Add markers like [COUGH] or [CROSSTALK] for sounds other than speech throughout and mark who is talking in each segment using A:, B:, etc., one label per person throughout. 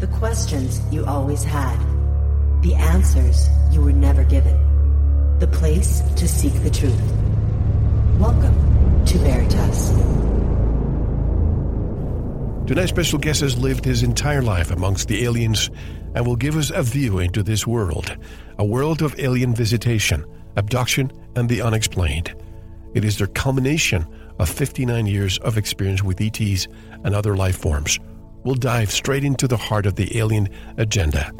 A: The questions you always had. The answers you were never given. The place to seek the truth. Welcome to Veritas.
B: Tonight's special guest has lived his entire life amongst the aliens and will give us a view into this world, a world of alien visitation, abduction, and the unexplained. It is their culmination of 59 years of experience with ETs and other life forms. We'll dive straight into the heart of the alien agenda.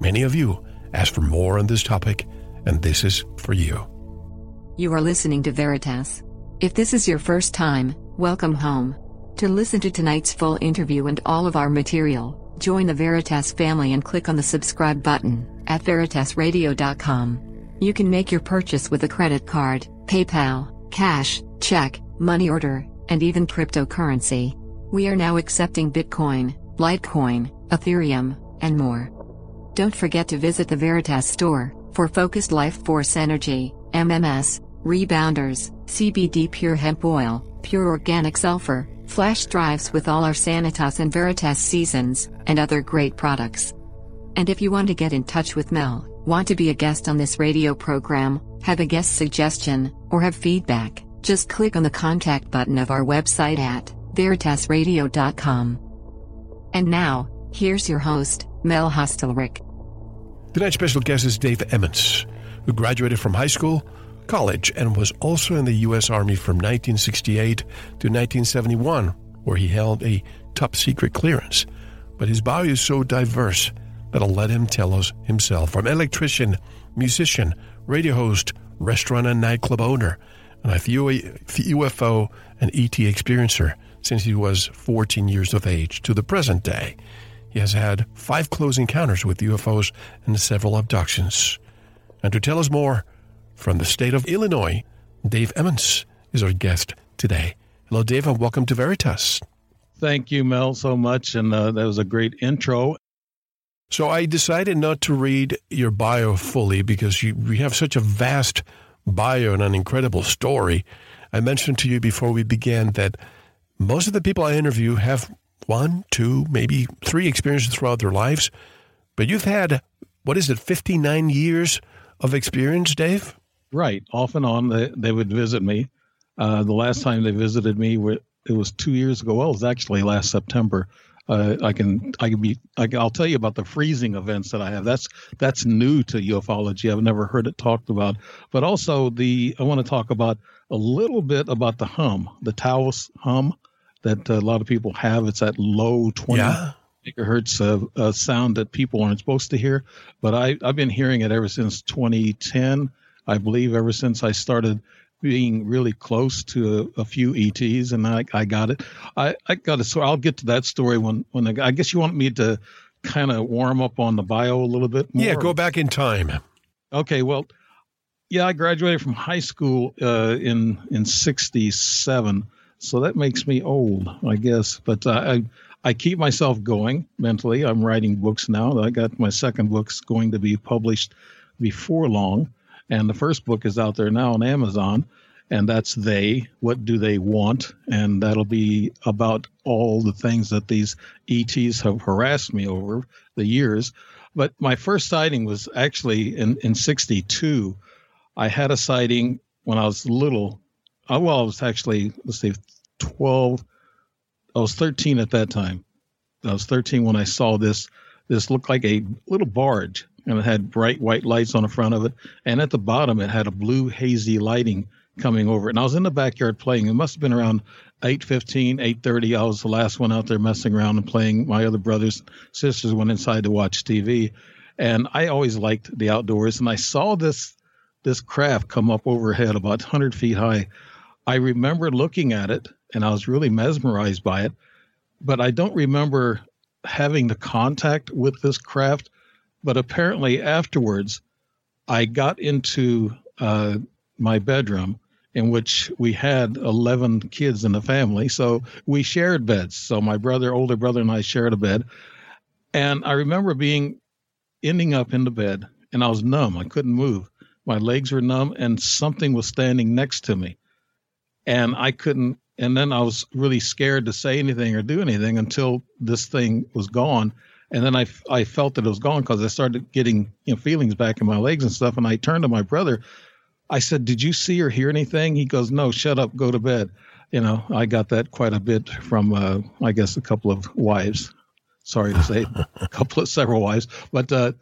B: Many of you asked for more on this topic, and this is for you.
C: You are listening to Veritas. If this is your first time, welcome home. To listen to tonight's full interview and all of our material, join the Veritas family and click on the subscribe button at veritasradio.com. You can make your purchase with a credit card, PayPal, cash, check, money order, and even cryptocurrency. We are now accepting Bitcoin, Litecoin, Ethereum, and more. Don't forget to visit the Veritas store for focused life force energy, MMS, rebounders, CBD pure hemp oil, pure organic sulfur, flash drives with all our Sanitas and Veritas seasons, and other great products. And if you want to get in touch with Mel, want to be a guest on this radio program, have a guest suggestion, or have feedback, just click on the contact button of our website at veritasradio.com. And now, here's your host, Mel Hostelrick.
B: Tonight's special guest is Dave Emmons, who graduated from high school, college, and was also in the U.S. Army from 1968 to 1971, where he held a top secret clearance. But his bio is so diverse that I'll let him tell us himself. From electrician, musician, radio host, restaurant and nightclub owner, and a UFO and ET experiencer since he was 14 years of age to the present day. He has had five close encounters with UFOs and several abductions. And to tell us more, from the state of Illinois, Dave Emmons is our guest today. Hello, Dave, and welcome to Veritas.
D: Thank you, Mel, so much. And uh, that was a great intro.
B: So I decided not to read your bio fully because you, you have such a vast bio and an incredible story. I mentioned to you before we began that most of the people I interview have one, two, maybe three experiences throughout their lives. But you've had, what is it, 59 years of experience, Dave?
D: Right. Off and on, they, they would visit me. Uh, the last time they visited me, it was two years ago. Well, it was actually last September. Uh, I can I can be I, will tell you about the freezing events that I have. That's that's new to ufology. I've never heard it talked about. But also the I want to talk about a little bit about the hum, the Taos hum that a lot of people have. It's that low 20 yeah. megahertz of uh, sound that people aren't supposed to hear. But I, I've been hearing it ever since 2010. I believe ever since I started being really close to a, a few ETs, and I, I got it. I, I got it. So I'll get to that story when when I, I guess you want me to kind of warm up on the bio a little bit more.
B: Yeah, go back in time.
D: Okay, well, yeah, I graduated from high school uh, in in '67, so that makes me old, I guess. But uh, I I keep myself going mentally. I'm writing books now. I got my second book's going to be published before long, and the first book is out there now on Amazon, and that's they. What do they want? And that'll be about all the things that these ETs have harassed me over the years. But my first sighting was actually in in '62. I had a sighting when I was little uh, well, I was actually, let's see, 12. I was 13 at that time. I was 13 when I saw this. This looked like a little barge, and it had bright white lights on the front of it. And at the bottom, it had a blue hazy lighting coming over. And I was in the backyard playing. It must have been around 8.15, 8.30. I was the last one out there messing around and playing. My other brothers, sisters went inside to watch TV. And I always liked the outdoors. And I saw this this craft come up overhead about 100 feet high I remember looking at it and I was really mesmerized by it, but I don't remember having the contact with this craft. But apparently, afterwards, I got into uh, my bedroom in which we had 11 kids in the family. So we shared beds. So my brother, older brother, and I shared a bed. And I remember being ending up in the bed and I was numb. I couldn't move. My legs were numb and something was standing next to me and I couldn't. And then I was really scared to say anything or do anything until this thing was gone. And then I, I felt that it was gone because I started getting you know, feelings back in my legs and stuff. And I turned to my brother. I said, Did you see or hear anything? He goes, No, shut up, go to bed. You know, I got that quite a bit from, uh, I guess, a couple of wives. Sorry to say, [LAUGHS] a couple of several wives. But uh,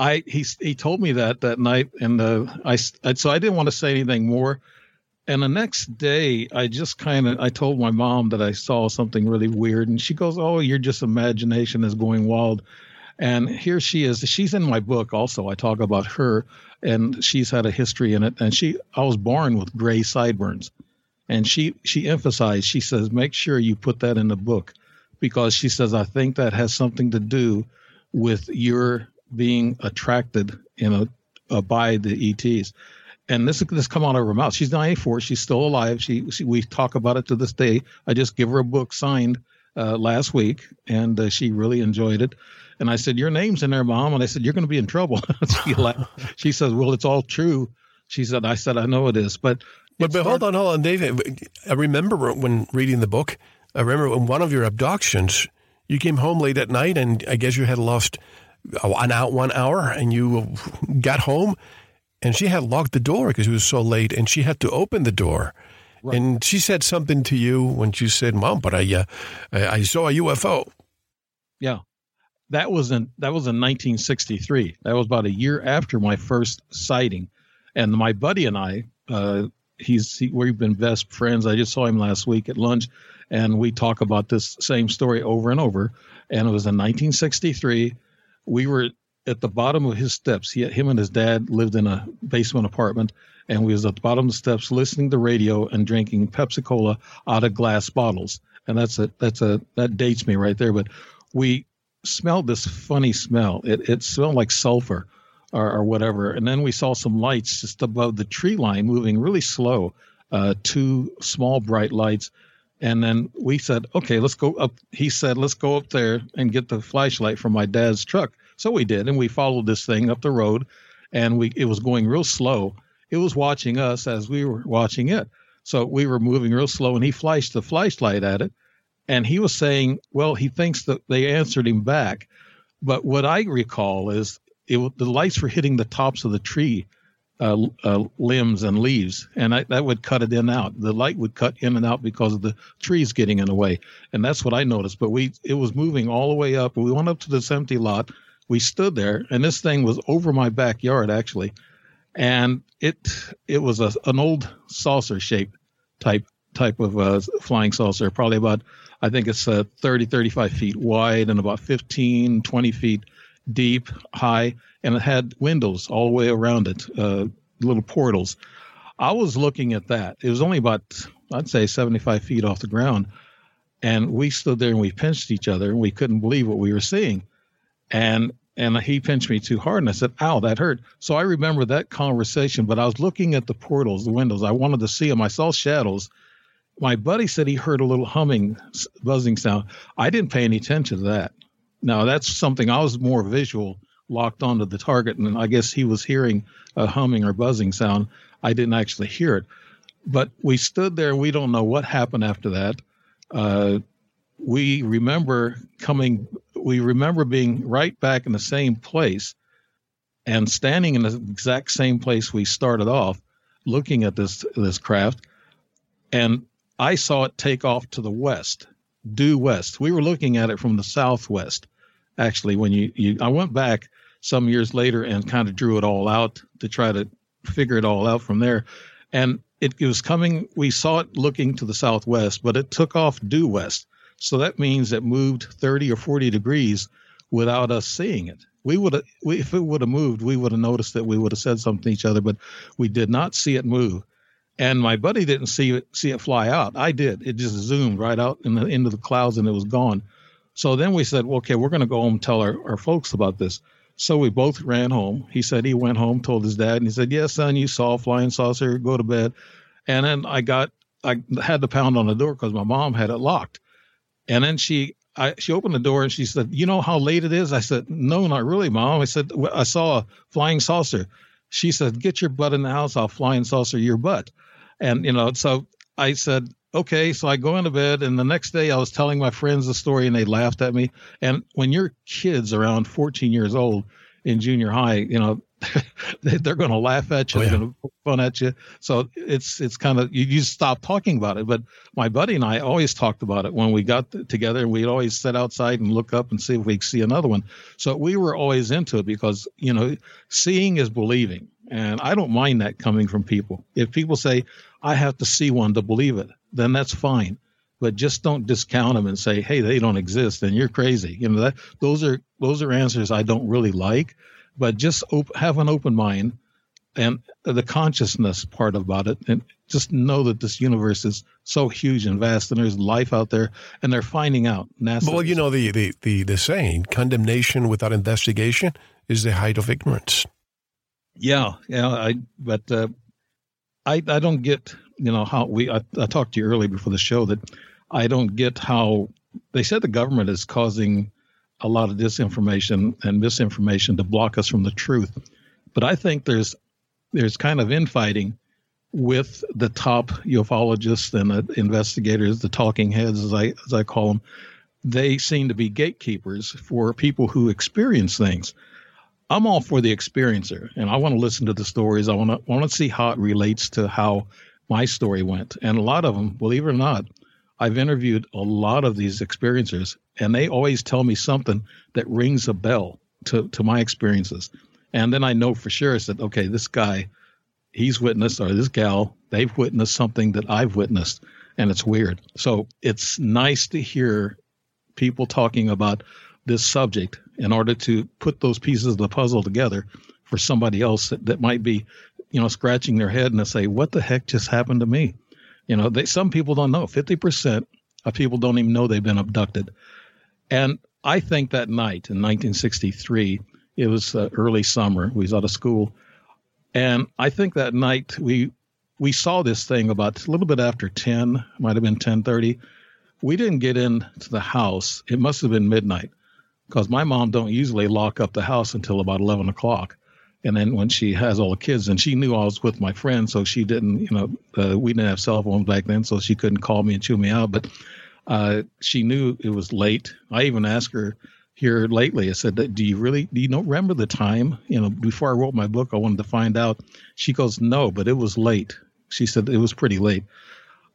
D: I he he told me that that night, and uh, I so I didn't want to say anything more. And the next day, I just kind of I told my mom that I saw something really weird, and she goes, "Oh, your just imagination is going wild." And here she is. She's in my book also. I talk about her, and she's had a history in it. And she, I was born with gray sideburns, and she she emphasized. She says, "Make sure you put that in the book," because she says, "I think that has something to do with your being attracted, you know, uh, by the ETs." And this this come out of her mouth. She's 94. She's still alive. She, she, we talk about it to this day. I just give her a book signed uh, last week, and uh, she really enjoyed it. And I said, "Your name's in there, mom." And I said, "You're going to be in trouble." [LAUGHS] she laughed. She says, "Well, it's all true." She said, "I said I know it is, but."
B: But, but hold on, hold on, David. I remember when reading the book. I remember when one of your abductions, you came home late at night, and I guess you had lost an out one hour, and you got home and she had locked the door because it was so late, and she had to open the door. Right. And she said something to you when she said, "Mom, but I, uh, I saw a UFO."
D: Yeah, that was in that was in 1963. That was about a year after my first sighting, and my buddy and I, uh, he's he, we've been best friends. I just saw him last week at lunch, and we talk about this same story over and over. And it was in 1963. We were at the bottom of his steps. He, him and his dad lived in a basement apartment, and we was at the bottom of the steps listening to radio and drinking Pepsi Cola out of glass bottles. And that's a that's a that dates me right there. But we smelled this funny smell. It it smelled like sulfur or, or whatever. And then we saw some lights just above the tree line moving really slow. Uh, two small bright lights. And then we said, okay, let's go up. He said, let's go up there and get the flashlight from my dad's truck. So we did, and we followed this thing up the road, and we it was going real slow. It was watching us as we were watching it. So we were moving real slow, and he flashed the flashlight at it, and he was saying, "Well, he thinks that they answered him back." But what I recall is it, the lights were hitting the tops of the tree uh, uh, limbs and leaves, and I, that would cut it in and out. The light would cut in and out because of the trees getting in the way, and that's what I noticed. But we, it was moving all the way up. We went up to this empty lot, we stood there, and this thing was over my backyard actually, and it it was a, an old saucer shaped type type of uh, flying saucer, probably about I think it's uh, 30 35 feet wide and about 15 20 feet deep, high, and it had windows all the way around it, uh, little portals. I was looking at that. It was only about I'd say 75 feet off the ground. And we stood there and we pinched each other and we couldn't believe what we were seeing and and he pinched me too hard and i said ow that hurt. So i remember that conversation but i was looking at the portals the windows. I wanted to see them i saw shadows. My buddy said he heard a little humming buzzing sound. I didn't pay any attention to that. Now that's something i was more visual locked onto the target and i guess he was hearing a humming or buzzing sound. I didn't actually hear it. But we stood there we don't know what happened after that. Uh, we remember coming we remember being right back in the same place and standing in the exact same place we started off looking at this this craft. And I saw it take off to the west due west. We were looking at it from the southwest actually when you, you I went back some years later and kind of drew it all out to try to figure it all out from there. And it, it was coming we saw it looking to the southwest but it took off due west so that means it moved 30 or 40 degrees without us seeing it. We would have, if it would have moved, we would have noticed that we would have said something to each other, but we did not see it move. And my buddy didn't see it see it fly out. I did. It just zoomed right out in the, into the clouds and it was gone. So then we said, well, okay, we're going to go home and tell our, our folks about this. So we both ran home. He said he went home, told his dad, and he said, yes, son, you saw a flying saucer. Go to bed. And then I got, I had to pound on the door because my mom had it locked. And then she I, she opened the door and she said, "You know how late it is?" I said, "No, not really, mom." I said, "I saw a flying saucer." She said, "Get your butt in the house. I'll fly and saucer your butt." And you know, so I said, okay, so I go into bed, and the next day I was telling my friends the story, and they laughed at me. And when your kids around 14 years old in junior high, you know, they're going to laugh at you, oh, yeah. they're going to fun at you. So it's it's kind of you, you stop talking about it. But my buddy and I always talked about it when we got together, and we'd always sit outside and look up and see if we could see another one. So we were always into it because you know, seeing is believing, and I don't mind that coming from people. If people say I have to see one to believe it, then that's fine. But just don't discount them and say, "Hey, they don't exist," and you're crazy. You know that those are those are answers I don't really like but just op- have an open mind and the consciousness part about it and just know that this universe is so huge and vast and there's life out there and they're finding out. NASA
B: well you know the, the, the, the saying condemnation without investigation is the height of ignorance.
D: Yeah yeah i but uh, i i don't get you know how we I, I talked to you earlier before the show that i don't get how they said the government is causing a lot of disinformation and misinformation to block us from the truth. But I think there's there's kind of infighting with the top ufologists and investigators, the talking heads, as I as I call them. They seem to be gatekeepers for people who experience things. I'm all for the experiencer, and I want to listen to the stories. I want to want to see how it relates to how my story went. And a lot of them, believe it or not, I've interviewed a lot of these experiencers, and they always tell me something that rings a bell to, to my experiences. And then I know for sure that, okay, this guy, he's witnessed, or this gal, they've witnessed something that I've witnessed, and it's weird. So it's nice to hear people talking about this subject in order to put those pieces of the puzzle together for somebody else that, that might be, you know, scratching their head and to say, what the heck just happened to me? You know, they, some people don't know. 50% of people don't even know they've been abducted. And I think that night in 1963, it was uh, early summer. We was out of school. And I think that night we we saw this thing about a little bit after 10, might have been 10:30. We didn't get into the house. It must have been midnight because my mom don't usually lock up the house until about 11 o'clock. And then when she has all the kids, and she knew I was with my friend, so she didn't, you know, uh, we didn't have cell phones back then, so she couldn't call me and chew me out. But uh, she knew it was late. I even asked her here lately. I said, "Do you really do you know remember the time? You know, before I wrote my book, I wanted to find out." She goes, "No, but it was late." She said it was pretty late.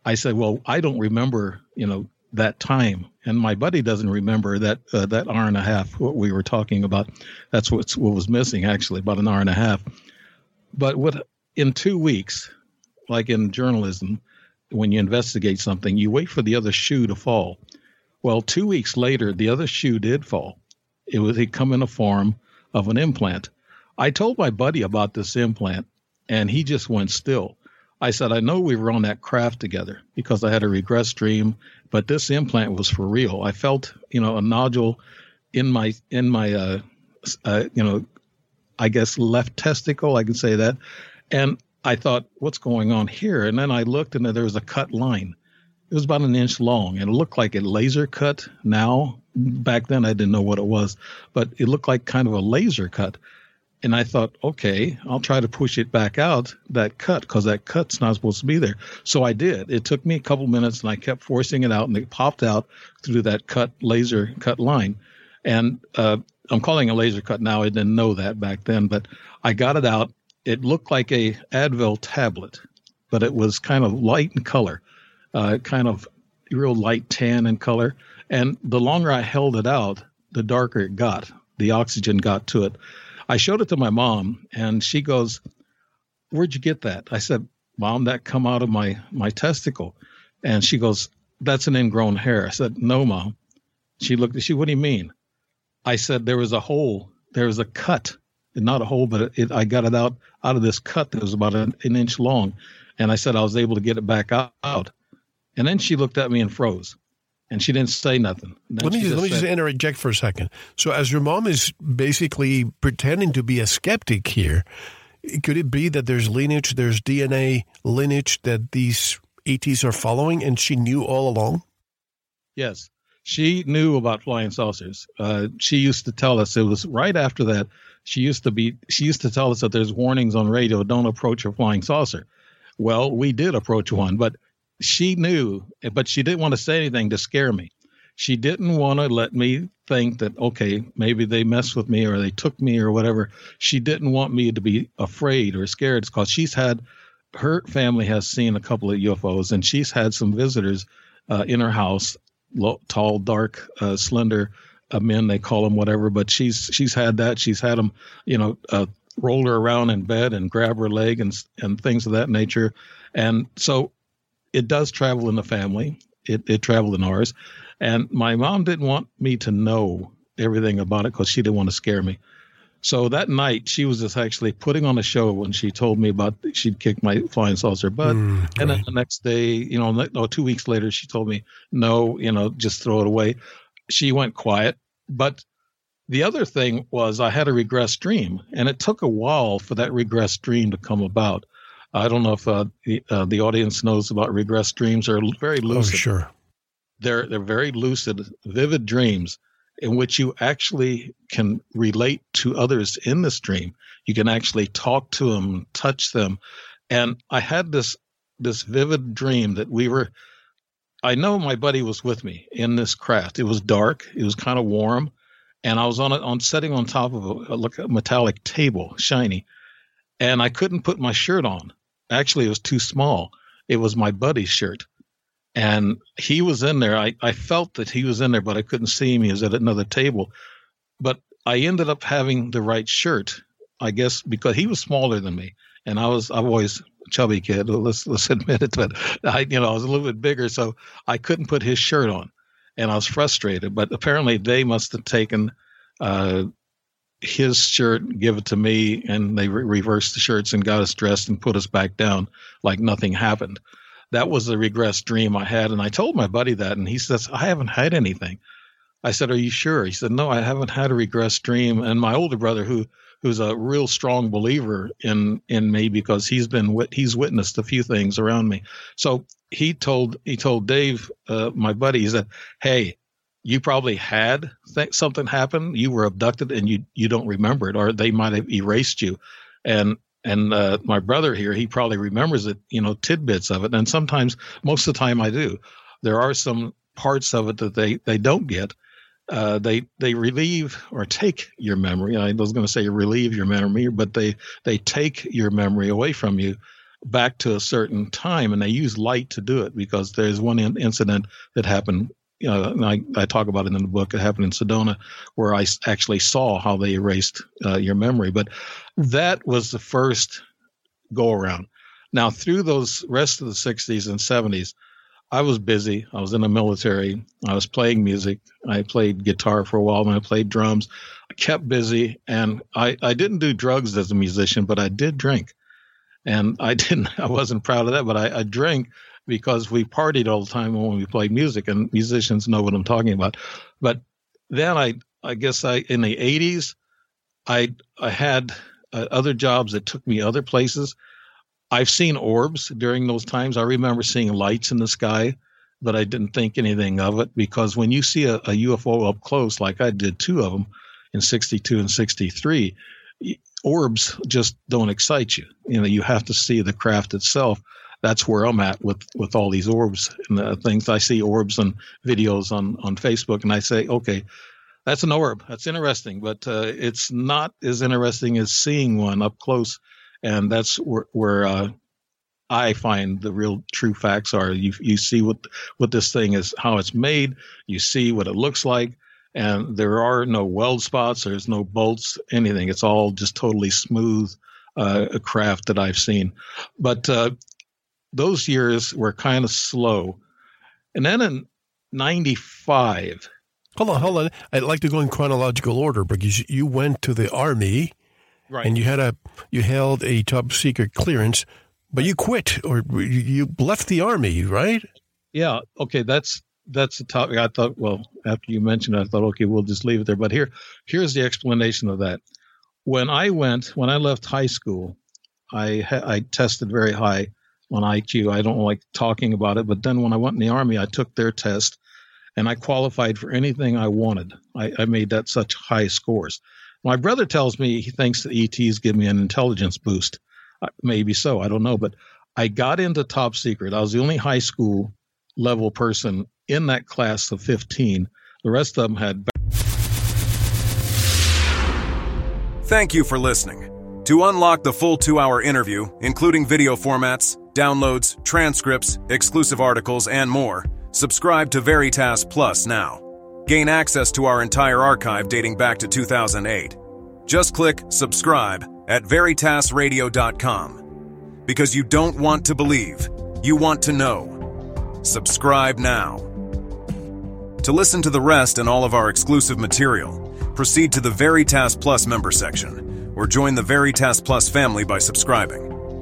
D: I said, "Well, I don't remember, you know, that time. And my buddy doesn't remember that uh, that hour and a half what we were talking about. That's what's what was missing actually, about an hour and a half. But what in two weeks, like in journalism, when you investigate something, you wait for the other shoe to fall. Well, two weeks later, the other shoe did fall. It was it come in the form of an implant. I told my buddy about this implant, and he just went still. I said, I know we were on that craft together because I had a regress dream, but this implant was for real. I felt, you know, a nodule in my in my uh, uh you know, I guess left testicle, I can say that. And I thought, what's going on here? And then I looked and there was a cut line. It was about an inch long and it looked like a laser cut now. Back then I didn't know what it was, but it looked like kind of a laser cut. And I thought, okay, I'll try to push it back out that cut because that cut's not supposed to be there. So I did. It took me a couple minutes and I kept forcing it out and it popped out through that cut laser cut line. And uh, I'm calling a laser cut now. I didn't know that back then, but I got it out. It looked like a Advil tablet, but it was kind of light in color, uh, kind of real light tan in color. And the longer I held it out, the darker it got. The oxygen got to it. I showed it to my mom, and she goes, "Where'd you get that?" I said, "Mom, that come out of my my testicle," and she goes, "That's an ingrown hair." I said, "No, mom." She looked at she. What do you mean? I said there was a hole. There was a cut, not a hole, but it, I got it out out of this cut that was about an, an inch long, and I said I was able to get it back out. And then she looked at me and froze and she didn't say nothing.
B: Let me just, let me just interject for a second. So, as your mom is basically pretending to be a skeptic here, could it be that there's lineage, there's DNA lineage that these ETs are following, and she knew all along?
D: Yes, she knew about flying saucers. Uh, she used to tell us it was right after that. She used to be. She used to tell us that there's warnings on radio. Don't approach a flying saucer. Well, we did approach one, but she knew, but she didn't want to say anything to scare me. She didn't want to let me think that, okay, maybe they messed with me or they took me or whatever. She didn't want me to be afraid or scared because she's had, her family has seen a couple of UFOs and she's had some visitors uh, in her house, tall, dark, uh, slender uh, men, they call them whatever, but she's, she's had that. She's had them, you know, uh, roll her around in bed and grab her leg and, and things of that nature. And so it does travel in the family. It, it traveled in ours. And my mom didn't want me to know everything about it because she didn't want to scare me. So that night, she was just actually putting on a show when she told me about she'd kicked my flying saucer butt. Mm, and right. then the next day, you know, no, two weeks later, she told me, no, you know, just throw it away. She went quiet. But the other thing was I had a regress dream, and it took a while for that regress dream to come about. I don't know if uh, the, uh, the audience knows about regress dreams. They're very oh, lucid.
B: Oh, sure.
D: They're they're very lucid, vivid dreams in which you actually can relate to others in this dream. You can actually talk to them, touch them, and I had this this vivid dream that we were. I know my buddy was with me in this craft. It was dark. It was kind of warm, and I was on a, on sitting on top of a, a metallic table, shiny, and I couldn't put my shirt on. Actually, it was too small. It was my buddy's shirt. And he was in there. I, I felt that he was in there, but I couldn't see him. He was at another table. But I ended up having the right shirt, I guess, because he was smaller than me. And I was, I've always chubby kid. [LAUGHS] Let's let's admit it. But I, you know, I was a little bit bigger, so I couldn't put his shirt on, and I was frustrated. But apparently, they must have taken uh, his shirt, give it to me, and they re- reversed the shirts and got us dressed and put us back down like nothing happened. That was the regress dream I had, and I told my buddy that, and he says, "I haven't had anything." I said, "Are you sure?" He said, "No, I haven't had a regress dream." And my older brother, who who's a real strong believer in in me because he's been he's witnessed a few things around me, so he told he told Dave, uh, my buddy, he said, "Hey, you probably had th- something happen. You were abducted and you you don't remember it, or they might have erased you. And and uh, my brother here, he probably remembers it, you know, tidbits of it. And sometimes, most of the time, I do. There are some parts of it that they they don't get. Uh, they they relieve or take your memory. I was going to say relieve your memory, but they they take your memory away from you back to a certain time, and they use light to do it because there's one in- incident that happened you know, I, I talk about it in the book. It happened in Sedona, where I actually saw how they erased uh, your memory. But that was the first go around. Now, through those rest of the 60s and 70s, I was busy. I was in the military. I was playing music. I played guitar for a while and I played drums. I kept busy and I, I didn't do drugs as a musician, but I did drink. And I [LAUGHS] didn't, I wasn't proud of that, but I, I drank because we partied all the time when we played music, and musicians know what I'm talking about. But then I, I guess I in the 80s, I I had uh, other jobs that took me other places. I've seen orbs during those times. I remember seeing lights in the sky, but I didn't think anything of it because when you see a, a UFO up close, like I did two of them in 62 and 63, orbs just don't excite you. You know, you have to see the craft itself that's where I'm at with with all these orbs and the things. I see orbs and videos on on Facebook, and I say, okay, that's an orb. That's interesting, but uh, it's not as interesting as seeing one up close, and that's where where uh, I find the real true facts are. You you see what what this thing is, how it's made. You see what it looks like, and there are no weld spots. There's no bolts, anything. It's all just totally smooth. Uh, craft that I've seen. But uh, those years were kind of slow. And then in 95.
B: Hold on, hold on. I'd like to go in chronological order because you went to the army.
D: Right.
B: And you had a you held a top secret clearance, but you quit or you left the army, right?
D: Yeah. Okay. That's that's the topic. I thought. Well, after you mentioned, it, I thought, okay, we'll just leave it there. But here, here's the explanation of that. When I went, when I left high school, I I tested very high on IQ. I don't like talking about it, but then when I went in the army, I took their test and I qualified for anything I wanted. I, I made that such high scores. My brother tells me he thinks the ETs give me an intelligence boost. Uh, maybe so, I don't know, but I got into top secret. I was the only high school level person in that class of 15. The rest of them had.
E: Thank you for listening. To unlock the full two hour interview, including video formats, downloads, transcripts, exclusive articles, and more, subscribe to Veritas Plus now. Gain access to our entire archive dating back to 2008. Just click subscribe at veritasradio.com. Because you don't want to believe, you want to know. Subscribe now. To listen to the rest and all of our exclusive material, proceed to the Veritas Plus member section or join the Veritas Plus family by subscribing.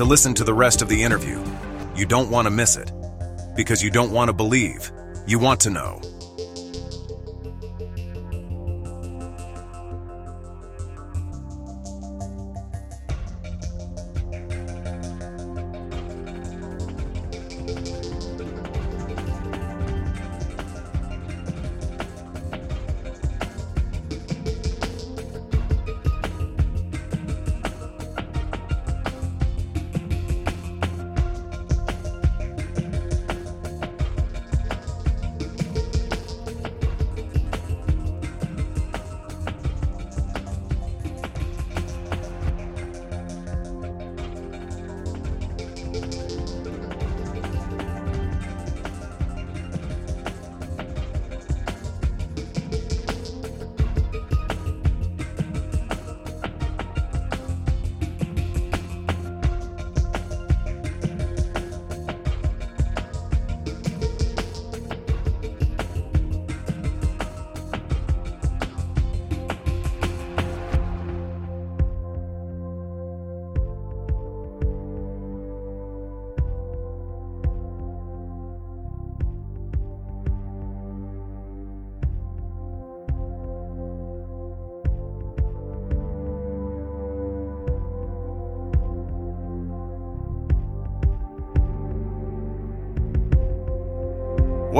E: to listen to the rest of the interview. You don't want to miss it because you don't want to believe, you want to know.